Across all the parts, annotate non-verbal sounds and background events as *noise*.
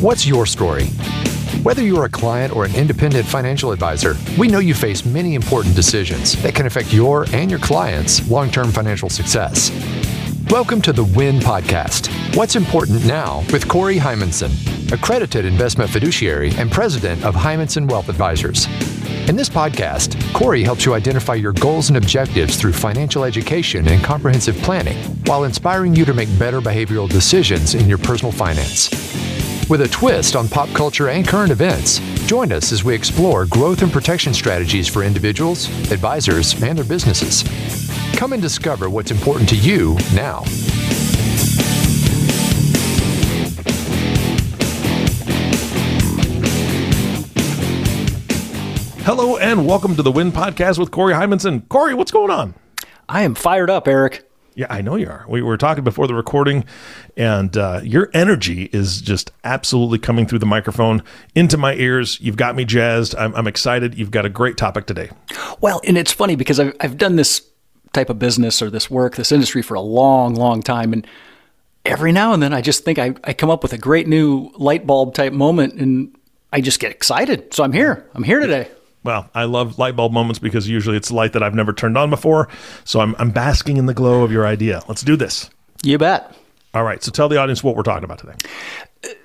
What's your story? Whether you're a client or an independent financial advisor, we know you face many important decisions that can affect your and your clients' long term financial success. Welcome to the WIN Podcast What's Important Now with Corey Heimensen, accredited investment fiduciary and president of Heimensen Wealth Advisors. In this podcast, Corey helps you identify your goals and objectives through financial education and comprehensive planning while inspiring you to make better behavioral decisions in your personal finance. With a twist on pop culture and current events, join us as we explore growth and protection strategies for individuals, advisors, and their businesses. Come and discover what's important to you now. Hello and welcome to the Win Podcast with Corey Heimensen. Corey, what's going on? I am fired up, Eric. Yeah, I know you are. We were talking before the recording, and uh, your energy is just absolutely coming through the microphone into my ears. You've got me jazzed. I'm, I'm excited. You've got a great topic today. Well, and it's funny because I've, I've done this type of business or this work, this industry for a long, long time. And every now and then I just think I, I come up with a great new light bulb type moment and I just get excited. So I'm here. I'm here today. Well, I love light bulb moments because usually it's light that I've never turned on before. So I'm, I'm basking in the glow of your idea. Let's do this. You bet. All right. So tell the audience what we're talking about today.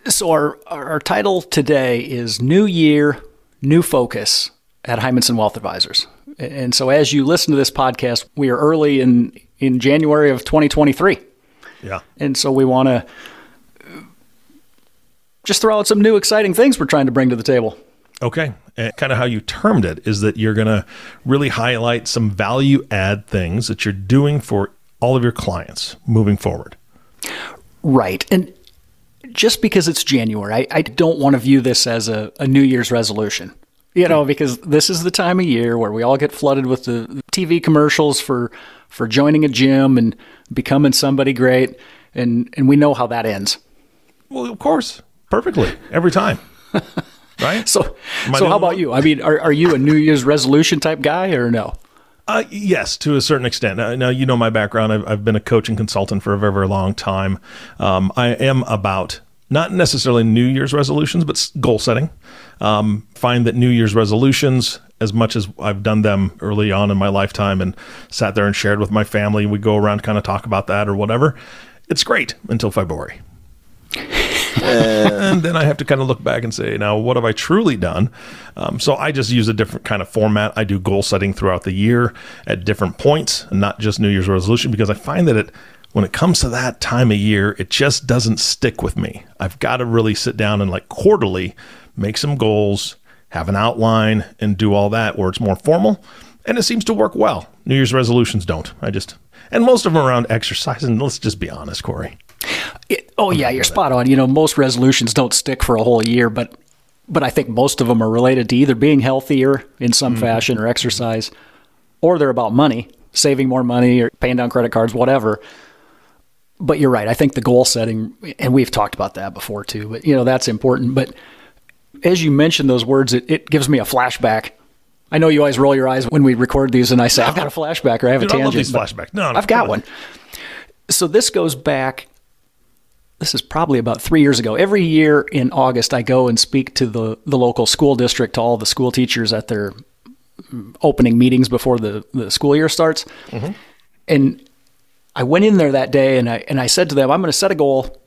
So our, our title today is New Year, New Focus at Heimensen Wealth Advisors. And so as you listen to this podcast, we are early in, in January of 2023. Yeah. And so we want to just throw out some new exciting things we're trying to bring to the table. Okay. Eh, and kind of how you termed it is that you're going to really highlight some value add things that you're doing for all of your clients moving forward. Right. And just because it's January, I, I don't want to view this as a, a New Year's resolution. You know, because this is the time of year where we all get flooded with the TV commercials for for joining a gym and becoming somebody great, and and we know how that ends. Well, of course, perfectly every time. *laughs* right? So, so how about one? you? I mean, are, are you a New Year's resolution type guy or no? Uh, yes, to a certain extent. Now, now, you know my background. I've, I've been a coaching consultant for a very, very long time. Um, I am about not necessarily New Year's resolutions, but goal setting. Um, find that New Year's resolutions, as much as I've done them early on in my lifetime and sat there and shared with my family, we go around kind of talk about that or whatever. It's great until February. *laughs* and then I have to kind of look back and say, now, what have I truly done? Um, so I just use a different kind of format. I do goal setting throughout the year at different points, not just New Year's resolution, because I find that it when it comes to that time of year, it just doesn't stick with me. I've got to really sit down and like quarterly make some goals, have an outline, and do all that where it's more formal. And it seems to work well. New Year's resolutions don't. I just, and most of them around exercise. And let's just be honest, Corey. It, oh, yeah, you're spot on. You know, most resolutions don't stick for a whole year, but but I think most of them are related to either being healthier in some mm-hmm. fashion or exercise, or they're about money, saving more money or paying down credit cards, whatever but you're right. I think the goal setting, and we've talked about that before too, but you know, that's important. But as you mentioned those words, it, it gives me a flashback. I know you always roll your eyes when we record these and I say. I've got a flashback or I have Dude, a tangent. I love these flashbacks. No, no, I've got one. So this goes back, this is probably about three years ago. Every year in August, I go and speak to the, the local school district, to all the school teachers at their opening meetings before the, the school year starts. Mm-hmm. And I went in there that day and I and I said to them, I'm going to set a goal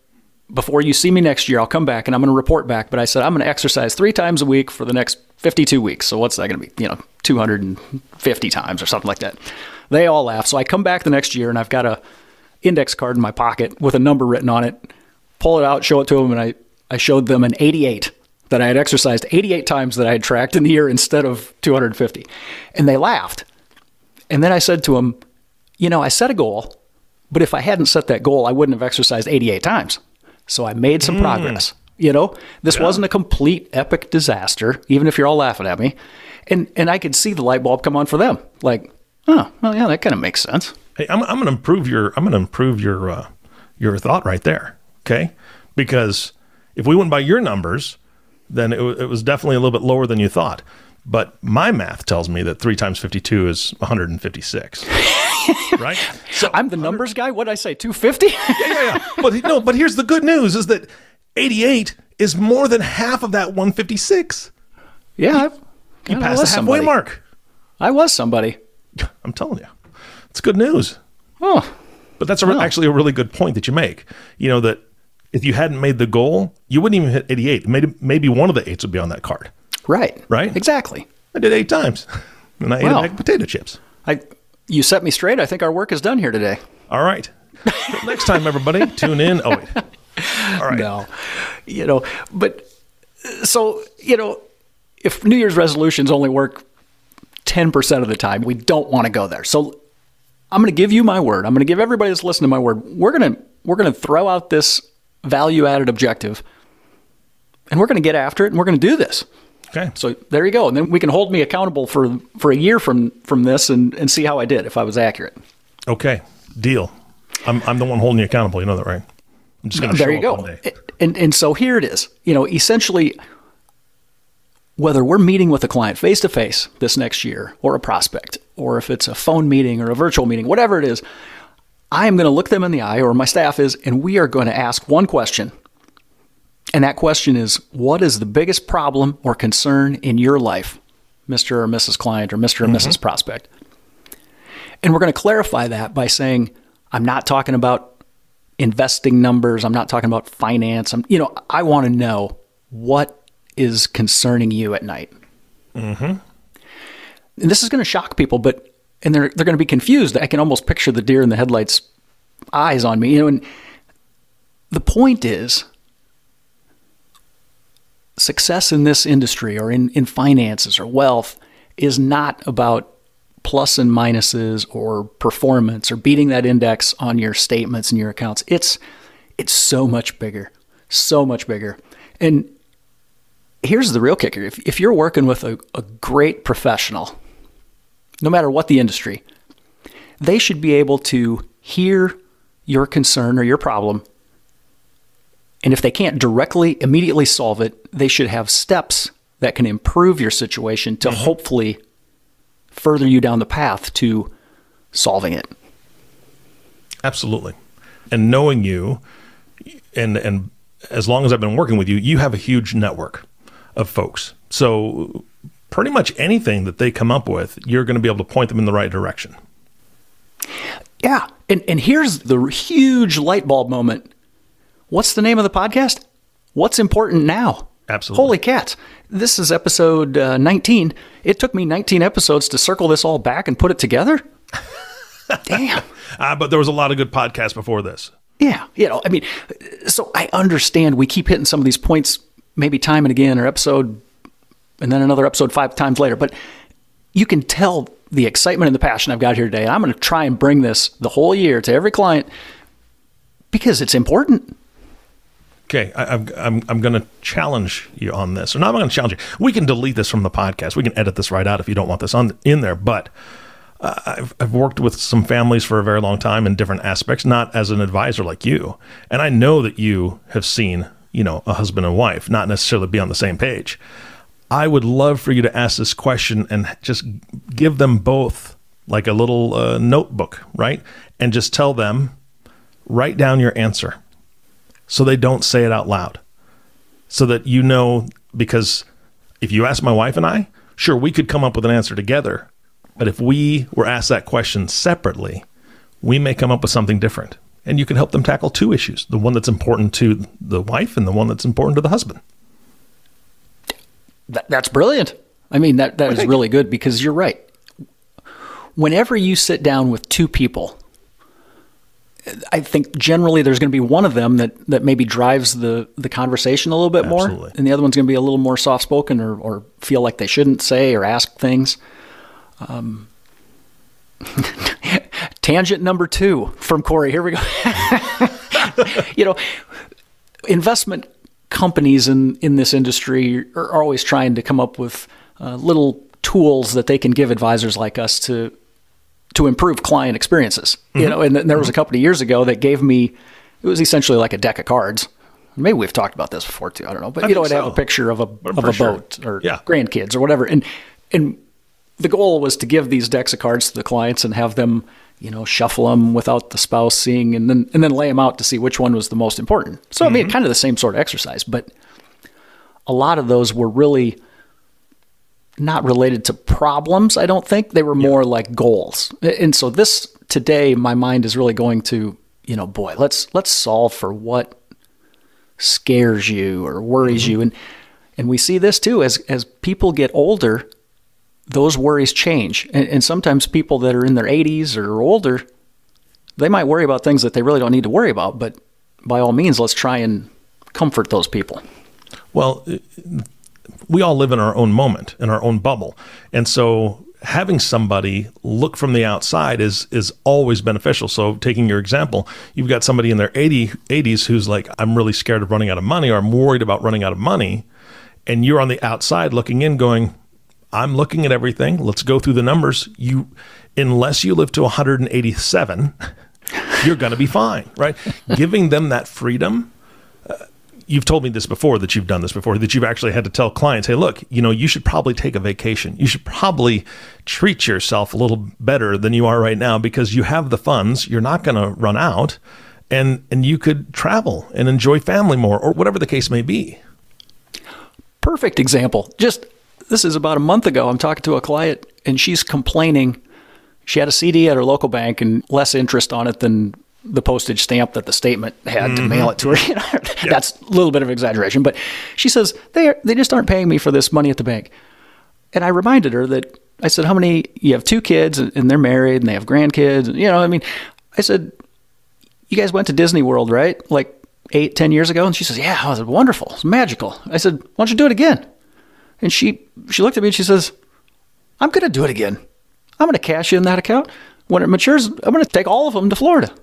before you see me next year. I'll come back and I'm going to report back. But I said I'm going to exercise three times a week for the next 52 weeks. So what's that going to be? You know, 250 times or something like that. They all laugh. So I come back the next year and I've got a index card in my pocket with a number written on it. Pull it out, show it to them, and I I showed them an 88 that I had exercised 88 times that I had tracked in the year instead of 250, and they laughed. And then I said to them, you know, I set a goal but if I hadn't set that goal, I wouldn't have exercised 88 times. So I made some mm. progress. You know, this yeah. wasn't a complete epic disaster, even if you're all laughing at me. And and I could see the light bulb come on for them. Like, oh, well, yeah, that kind of makes sense. Hey, I'm I'm going to improve your I'm going to improve your uh, your thought right there. Okay, because if we went by your numbers, then it, w- it was definitely a little bit lower than you thought. But my math tells me that three times 52 is 156. *laughs* right? So I'm the numbers guy. What did I say? 250? yeah, yeah, yeah. But no, but here's the good news is that 88 is more than half of that 156. Yeah, You I passed was the halfway somebody. mark. I was somebody. *laughs* I'm telling you, it's good news. Oh, But that's a, actually a really good point that you make. You know that if you hadn't made the goal, you wouldn't even hit 88. Maybe maybe one of the eights would be on that card. right. Right? Exactly. I did eight times, *laughs* and I ate a bag of potato chips. I, you set me straight. I think our work is done here today. All right. *laughs* Next time, everybody, tune in. Oh wait. All right. No, you know, but so you know, if New Year's resolutions only work ten percent of the time, we don't want to go there. So I'm going to give you my word. I'm going to give everybody that's listening to my word. We're going to we're going to throw out this value added objective, and we're going to get after it, and we're going to do this. Okay. So there you go, and then we can hold me accountable for for a year from from this, and and see how I did if I was accurate. Okay. Deal. I'm I'm the one holding you accountable. You know that, right? I'm just going to there show you go. And and so here it is. You know, essentially, whether we're meeting with a client face to face this next year, or a prospect, or if it's a phone meeting or a virtual meeting, whatever it is, I am going to look them in the eye, or my staff is, and we are going to ask one question. And that question is, what is the biggest problem or concern in your life, Mr. or Mrs. Client, or mister or Mrs. Prospect? And we're going to clarify that by saying, I'm not talking about investing numbers. I'm not talking about finance. I'm, you know, I want to know what is concerning you at night. Mm-hmm. And this is going to shock people, but and they're they're going to be confused. I can almost picture the deer in the headlights eyes on me. You know, and the point is success in this industry or in, in finances or wealth is not about plus and minuses or performance or beating that index on your statements and your accounts. It's it's so much bigger, so much bigger. And here's the real kicker: if if you're working with a, a great professional, no matter what the industry, they should be able to hear your concern or your problem. And if they can't directly, immediately solve it, they should have steps that can improve your situation to mm-hmm. hopefully further you down the path to solving it. Absolutely. And knowing you, and and as long as I've been working with you, you have a huge network of folks. So pretty much anything that they come up with, you're going to be able to point them in the right direction. Yeah. And and here's the huge light bulb moment. What's the name of the podcast? What's important now? Absolutely. Holy cats. This is episode uh, 19. It took me 19 episodes to circle this all back and put it together. *laughs* Damn. Uh, but there was a lot of good podcasts before this. Yeah, you know, I mean, so I understand we keep hitting some of these points maybe time and again, or episode, and then another episode five times later. But you can tell the excitement and the passion I've got here today. I'm going to try and bring this the whole year to every client because it's important. Okay, I, I'm I'm I'm going to challenge you on this, or not. I'm going to challenge you. We can delete this from the podcast. We can edit this right out if you don't want this on in there. But uh, I've I've worked with some families for a very long time in different aspects, not as an advisor like you, and I know that you have seen you know a husband and wife not necessarily be on the same page. I would love for you to ask this question and just give them both like a little uh, notebook, right? And just tell them, write down your answer so they don't say it out loud. So that you know, because if you ask my wife and I, sure, we could come up with an answer together. But if we were asked that question separately, we may come up with something different. And you can help them tackle two issues the one that's important to the wife and the one that's important to the husband. That, that's brilliant. I mean, that, that is thank really good because you're right. Whenever you sit down with two people, I think generally there's going to be one of them that, that maybe drives the, the conversation a little bit more, and the other one's going to be a little more soft spoken or, or feel like they shouldn't say or ask things. Um, *laughs* tangent number two from Corey. Here we go. *laughs* you know, investment companies in, in this industry are always trying to come up with uh, little tools that they can give advisors like us to to improve client experiences. You know, and th- there was a couple of years ago that gave me it was essentially like a deck of cards. Maybe we've talked about this before too. I don't know, but I you know, it'd have a picture of a of a sure. boat or Yeah. grandkids or whatever, and and the goal was to give these decks of cards to the clients and have them, you know, shuffle them without the spouse seeing, and then and then lay them out to see which one was the most important. So I mean, kind of the same sort of exercise, but a lot of those were really not related to problems, I don't think. They were more like goals. And so this today my mind is really going to, you know, boy, let's let's solve for what scares you or worries mm-hmm. you. And and we see this too as as people get older, those worries change. And, and sometimes people that are in their 80s or older, they might worry about things that they really don't need to worry about. But by all means, let's try and comfort those people. Well, we all live in our own moment, in our own bubble. And so having somebody look from the outside is is always beneficial. So taking your example, you've got somebody in their 80, 80s who's like, I'm really scared of running out of money or I'm worried about running out of money. And you're on the outside looking in going, I'm looking at everything. Let's go through the numbers. You unless you live to 187, *laughs* you're going to be fine, right? Giving them that freedom uh, you've told me this before that you've done this before that you've actually had to tell clients hey look you know you should probably take a vacation you should probably treat yourself a little better than you are right now because you have the funds you're not going to run out and and you could travel and enjoy family more or whatever the case may be perfect example just this is about a month ago i'm talking to a client and she's complaining she had a cd at her local bank and less interest on it than the postage stamp that the statement had mm-hmm. to mail it to her. *laughs* Yeah. That's a little bit of exaggeration, but she says they are, they just aren't paying me for this money at the bank. And I reminded her that I said, "How many? You have two kids, and they're married, and they have grandkids. You know, I mean, I said, you guys went to Disney World, right? Like eight, ten years ago." And she says, "Yeah, it was wonderful. It's magical." I said, "Why don't you do it again?" And she she looked at me and she says, "I'm going to do it again. I'm going to cash in that account." When it matures, I'm going to take all of them to Florida.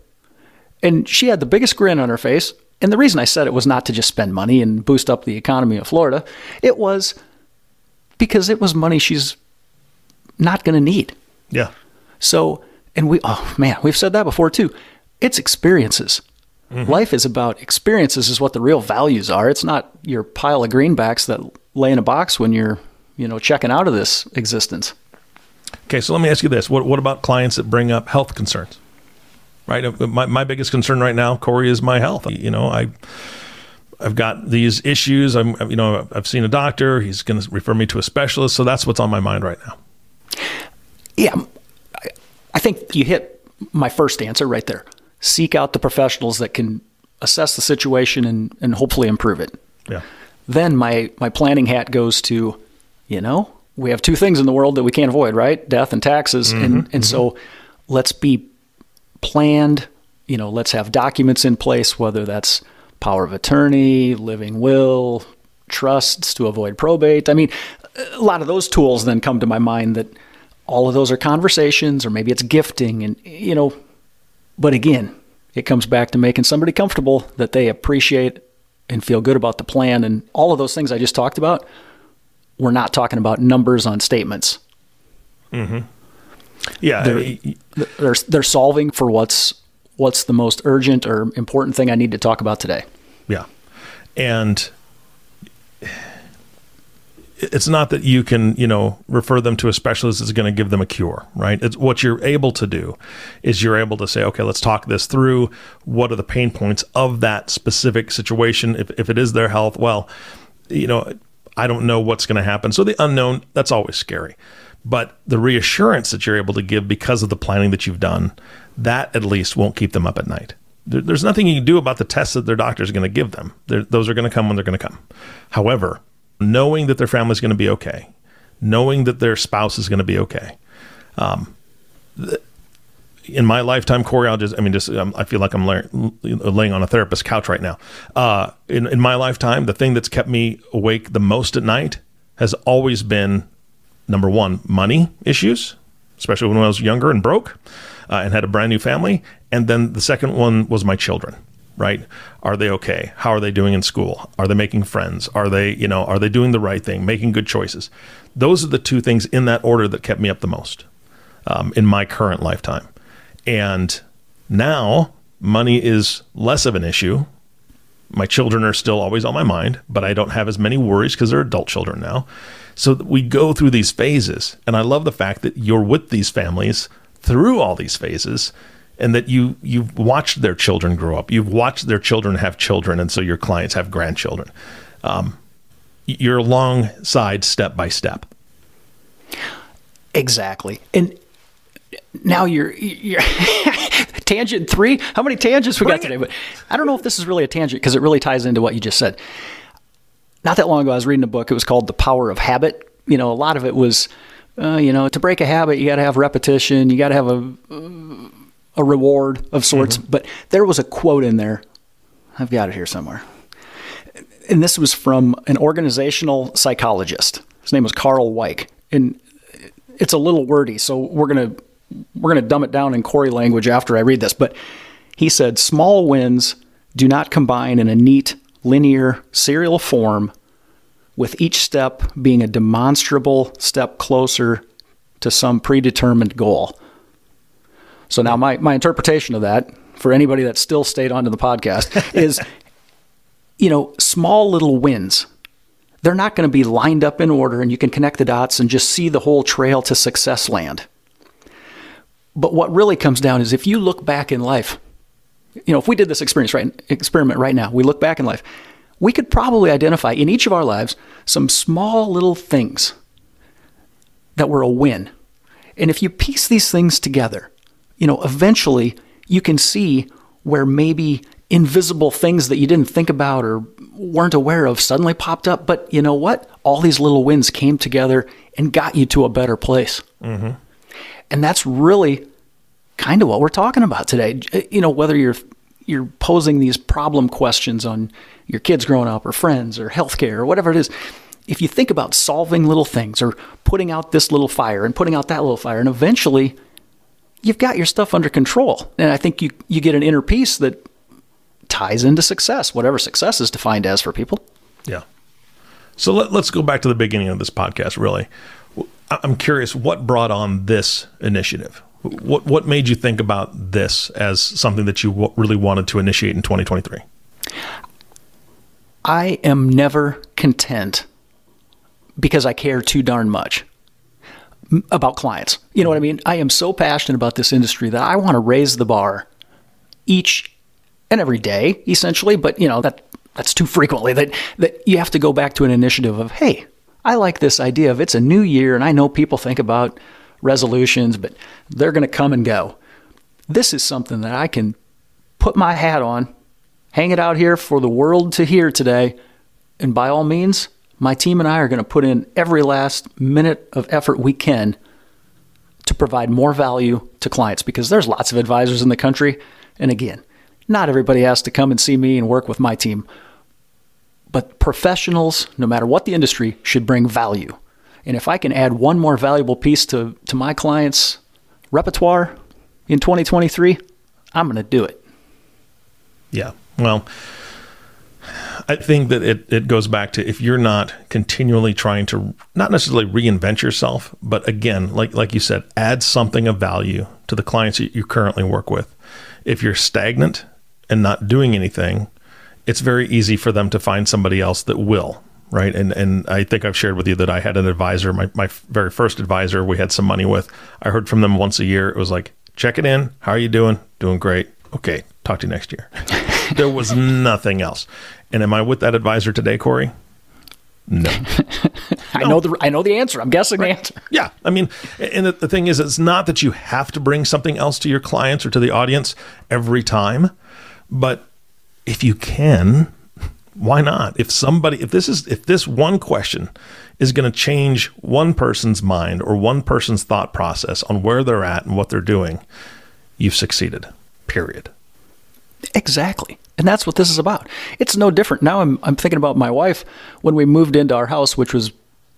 And she had the biggest grin on her face. And the reason I said it was not to just spend money and boost up the economy of Florida, it was because it was money she's not going to need. Yeah. So, and we, oh man, we've said that before too. It's experiences. Mm-hmm. Life is about experiences, is what the real values are. It's not your pile of greenbacks that lay in a box when you're, you know, checking out of this existence. Okay, so let me ask you this: What what about clients that bring up health concerns? right? Uh, my, my biggest concern right now, Corey, is my health. You know, I, I've got these issues. I'm, you know, I've seen a doctor. He's going to refer me to a specialist. So that's what's on my mind right now. Yeah, I think you hit my first answer right there. Seek out the professionals that can assess the situation and, and hopefully improve it. Yeah. Then my my planning hat goes to, you know, we have two things in the world that we can't avoid, right? Death and taxes. Mm-hmm, and and mm-hmm. so let's be planned. You know, let's have documents in place, whether that's power of attorney, living will, trusts to avoid probate. I mean, a lot of those tools then come to my mind that all of those are conversations or maybe it's gifting and you know but again it comes back to making somebody comfortable that they appreciate and feel good about the plan and all of those things i just talked about we're not talking about numbers on statements mm-hmm. Yeah, they're, they're, they're solving for what's what's the most urgent or important thing I need to talk about today. Yeah, and it's not that you can you know refer them to a specialist that's going to give them a cure right it's what you're able to do is you're able to say okay let's talk this through what are the pain points of that specific situation if, if it is their health well you know i don't know what's going to happen so the unknown that's always scary but the reassurance that you're able to give because of the planning that you've done, that at least won't keep them up at night. There's nothing you can do about the tests that their doctor is going to give them. They're, those are going to come when they're going to come. However, knowing that their family is going to be okay, knowing that their spouse is going to be okay. Um, in my lifetime, Corey, I'll just, I mean, just, um, I feel like I'm laying on a therapist couch right now. Uh, in, in my lifetime, the thing that's kept me awake the most at night has always been number one, money issues, especially when I was younger and broke uh, and had a brand new family. And then the second one was my children, right? Are they okay? How are they doing in school? Are they making friends? Are they, you know, are they doing the right thing, making good choices? Those are the two things in that order that kept me up the most um, in my current lifetime. And now money is less of an issue. My children are still always on my mind, but I don't have as many worries because they're adult children now. So we go through these phases. And I love the fact that you're with these families through all these phases and that you you've watched their children grow up. You've watched their children have children, and so your clients have grandchildren. Um, you're alongside step by step. Exactly. And now you're, you're *laughs* tangent three. How many tangents we got today? But I don't know if this is really a tangent because it really ties into what you just said. Not that long ago, I was reading a book. It was called The Power of Habit. You know, a lot of it was, uh, you know, to break a habit, you got to have repetition. You got to have a a reward of sorts. Mm-hmm. But there was a quote in there. I've got it here somewhere. And this was from an organizational psychologist. His name was Carl Weick. And it's a little wordy, so we're going to we're going to dumb it down in Corey language after I read this, but he said small wins do not combine in a neat, linear, serial form, with each step being a demonstrable step closer to some predetermined goal. So now my, my interpretation of that for anybody that still stayed onto the podcast *laughs* is you know, small little wins. They're not going to be lined up in order and you can connect the dots and just see the whole trail to success land. But what really comes down is if you look back in life, you know, if we did this experience right experiment right now, we look back in life, we could probably identify in each of our lives some small little things that were a win. And if you piece these things together, you know, eventually you can see where maybe invisible things that you didn't think about or weren't aware of suddenly popped up. But you know what? All these little wins came together and got you to a better place. Mm-hmm. And that's really kind of what we're talking about today. You know, whether you're you're posing these problem questions on your kids growing up or friends or healthcare or whatever it is, if you think about solving little things or putting out this little fire and putting out that little fire, and eventually you've got your stuff under control. And I think you, you get an inner peace that ties into success, whatever success is defined as for people. Yeah. So let, us go back to the beginning of this podcast, really. I'm curious what brought on this initiative? What what made you think about this as something that you w- really wanted to initiate in 2023? I am never content because I care too darn much about clients. You know what I mean? I am so passionate about this industry that I want to raise the bar each and every day, essentially. But you know that that's too frequently that that you have to go back to an initiative of, hey, I like this idea of it's a new year, and I know people think about resolutions, but they're going to come and go. This is something that I can put my hat on, hang it out here for the world to hear today, and by all means, my team and I are going to put in every last minute of effort we can to provide more value to clients because there's lots of advisors in the country. And again, not everybody has to come and see me and work with my team. But professionals, no matter what the industry, should bring value. And if I can add one more valuable piece to, to my clients' repertoire in 2023, I'm going to do it. Yeah. Well, I think that it, it goes back to if you're not continually trying to not necessarily reinvent yourself, but again, like like you said, add something of value to the clients that you currently work with. If you're stagnant and not doing anything, it's very easy for them to find somebody else that will right? And and i think i've shared with you that i had an advisor my, my very first advisor we had some money with. I heard from them once a year. It was like check it in. How are you doing? Doing great. Okay talk to you next year *laughs* *laughs* there was nothing else and am i with that advisor today corey no. *laughs* I know the I know the answer. I'm guessing right. the answer. Yeah. I mean, and the, the thing is it's not that you have to bring something else to your clients or to the audience every time, but if you can, why not? If somebody, if this is, if this one question is going to change one person's mind or one person's thought process on where they're at and what they're doing, you've succeeded. Period. Exactly. And that's what this is about. It's no different. Now I'm, I'm thinking about my wife when we moved into our house, which was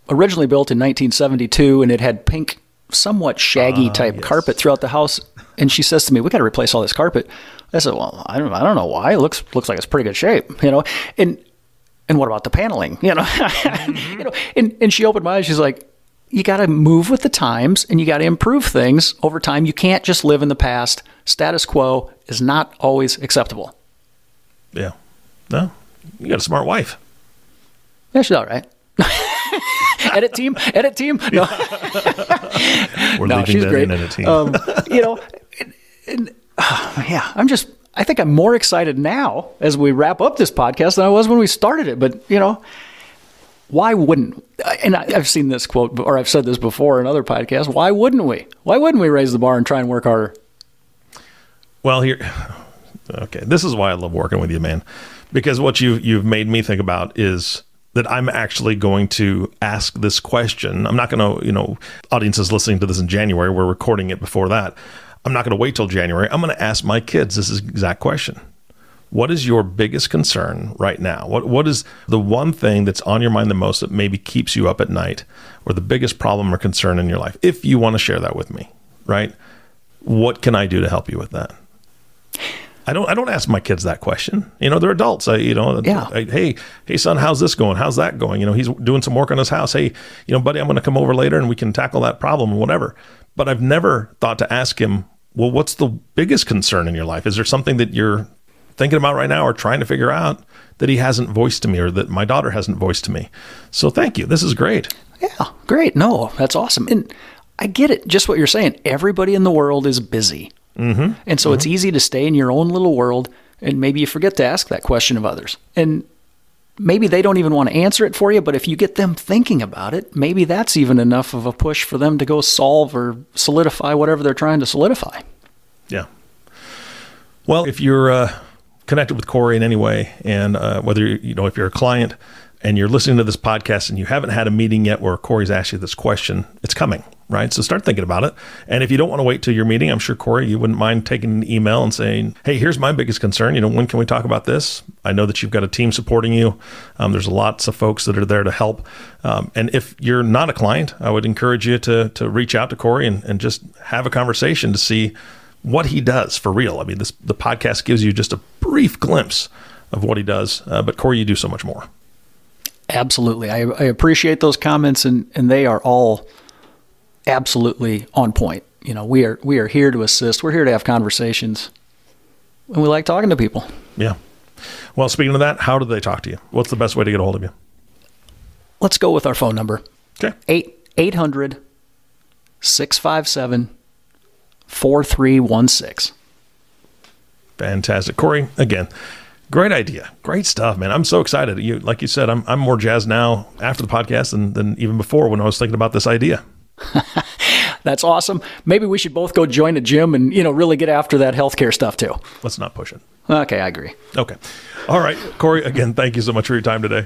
originally built in 1972 and it had pink, somewhat shaggy uh, type yes. carpet throughout the house. And she says to me, We got to replace all this carpet. I said, well, I don't, I don't know why. It looks looks like it's pretty good shape, you know. And and what about the paneling, you know? *laughs* mm-hmm. you know, and and she opened my eyes. She's like, you got to move with the times and you got to improve things over time. You can't just live in the past. Status quo is not always acceptable. Yeah. No, you got a smart wife. Yeah, she's all right. *laughs* edit team, edit team. No, *laughs* We're *laughs* no she's great. edit team. Um, you know, and, and, *sighs* yeah, I'm just, I think I'm more excited now as we wrap up this podcast than I was when we started it. But, you know, why wouldn't? And I've seen this quote, or I've said this before in other podcasts. Why wouldn't we? Why wouldn't we raise the bar and try and work harder? Well, here, *sighs* okay, this is why I love working with you, man, because what you you've made me think about is that I'm actually going to ask this question. I'm not going to, you know, audiences listening to this in January. We're recording it before that. I'm not going to wait till January. I'm going to ask my kids this exact question. What is your biggest concern right now? What what is the one thing that's on your mind the most that maybe keeps you up at night or the biggest problem or concern in your life? If you want to share that with me, right? What can I do to help you with that? I don't. I don't ask my kids that question. You know, they're adults. I, you know, yeah. I, hey, hey, son, how's this going? How's that going? You know, he's doing some work on his house. Hey, you know, buddy, I'm going to come over later and we can tackle that problem or whatever. But I've never thought to ask him, well, what's the biggest concern in your life? Is there something that you're thinking about right now or trying to figure out that he hasn't voiced to me or that my daughter hasn't voiced to me? So thank you. This is great. Yeah, great. No, that's awesome. And I get it. Just what you're saying. Everybody in the world is busy. Mm-hmm. And so mm-hmm. it's easy to stay in your own little world and maybe you forget to ask that question of others. And maybe they don't even want to answer it for you, but if you get them thinking about it, maybe that's even enough of a push for them to go solve or solidify whatever they're trying to solidify. Yeah. Well, if you're uh, connected with Corey in any way, and uh, whether you know if you're a client and you're listening to this podcast and you haven't had a meeting yet where Corey's asked you this question, it's coming right? So start thinking about it. And if you don't want to wait till your meeting, I'm sure Corey, you wouldn't mind taking an email and saying, "Hey, here's my biggest concern. You know, when can we talk about this? I know that you've got a team supporting you. Um, there's lots of folks that are there to help. Um, and if you're not a client, I would encourage you to to reach out to Corey and, and just have a conversation to see what he does for real. I mean, this the podcast gives you just a brief glimpse of what he does, uh, but Corey, you do so much more. Absolutely, I, I appreciate those comments, and and they are all absolutely on point. You know, we are we are here to assist. We're here to have conversations, and we like talking to people. Yeah. Well, speaking of that, how do they talk to you? What's the best way to get a hold of you? Let's go with our phone number. Okay. 8 800 657 4316. Fantastic. Corey, again, great idea. Great stuff, man. I'm so excited. You like you said, I'm I'm more jazzed now after the podcast than, than even before when I was thinking about this idea. *laughs* That's awesome. Maybe we should both go join a gym and, you know, really get after that healthcare stuff too. Let's not push it. Okay, I agree. Okay. All right. Corey, again, thank you so much for your time today.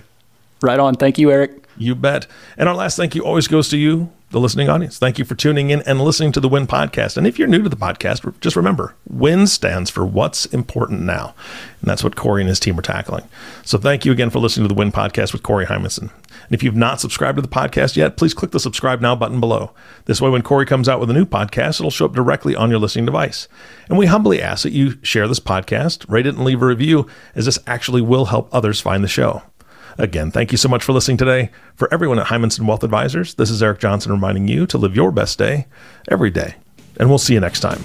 Right on. Thank you, Eric. You bet. And our last thank you always goes to you, the listening audience. Thank you for tuning in and listening to the WIN podcast. And if you're new to the podcast, just remember WIN stands for What's Important Now. And that's what Corey and his team are tackling. So thank you again for listening to the WIN podcast with Corey Heimensen. And if you've not subscribed to the podcast yet, please click the subscribe now button below. This way, when Corey comes out with a new podcast, it'll show up directly on your listening device. And we humbly ask that you share this podcast, rate it, and leave a review, as this actually will help others find the show. Again, thank you so much for listening today. For everyone at Heimensen Wealth Advisors, this is Eric Johnson reminding you to live your best day every day. And we'll see you next time.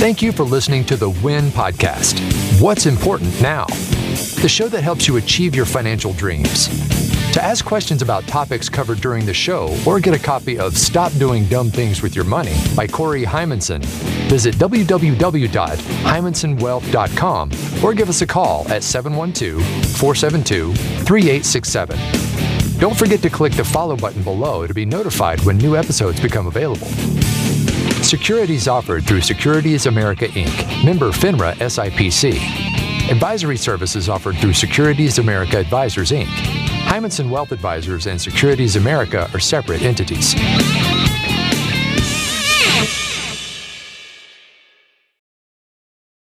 Thank you for listening to the WIN Podcast. What's important now? The show that helps you achieve your financial dreams. To ask questions about topics covered during the show or get a copy of Stop Doing Dumb Things with Your Money by Corey Heimensen, visit www.heimensenwealth.com or give us a call at 712 472 3867. Don't forget to click the follow button below to be notified when new episodes become available. Securities offered through Securities America Inc., member FINRA SIPC. Advisory services offered through Securities America Advisors Inc. Heimensen Wealth Advisors and Securities America are separate entities.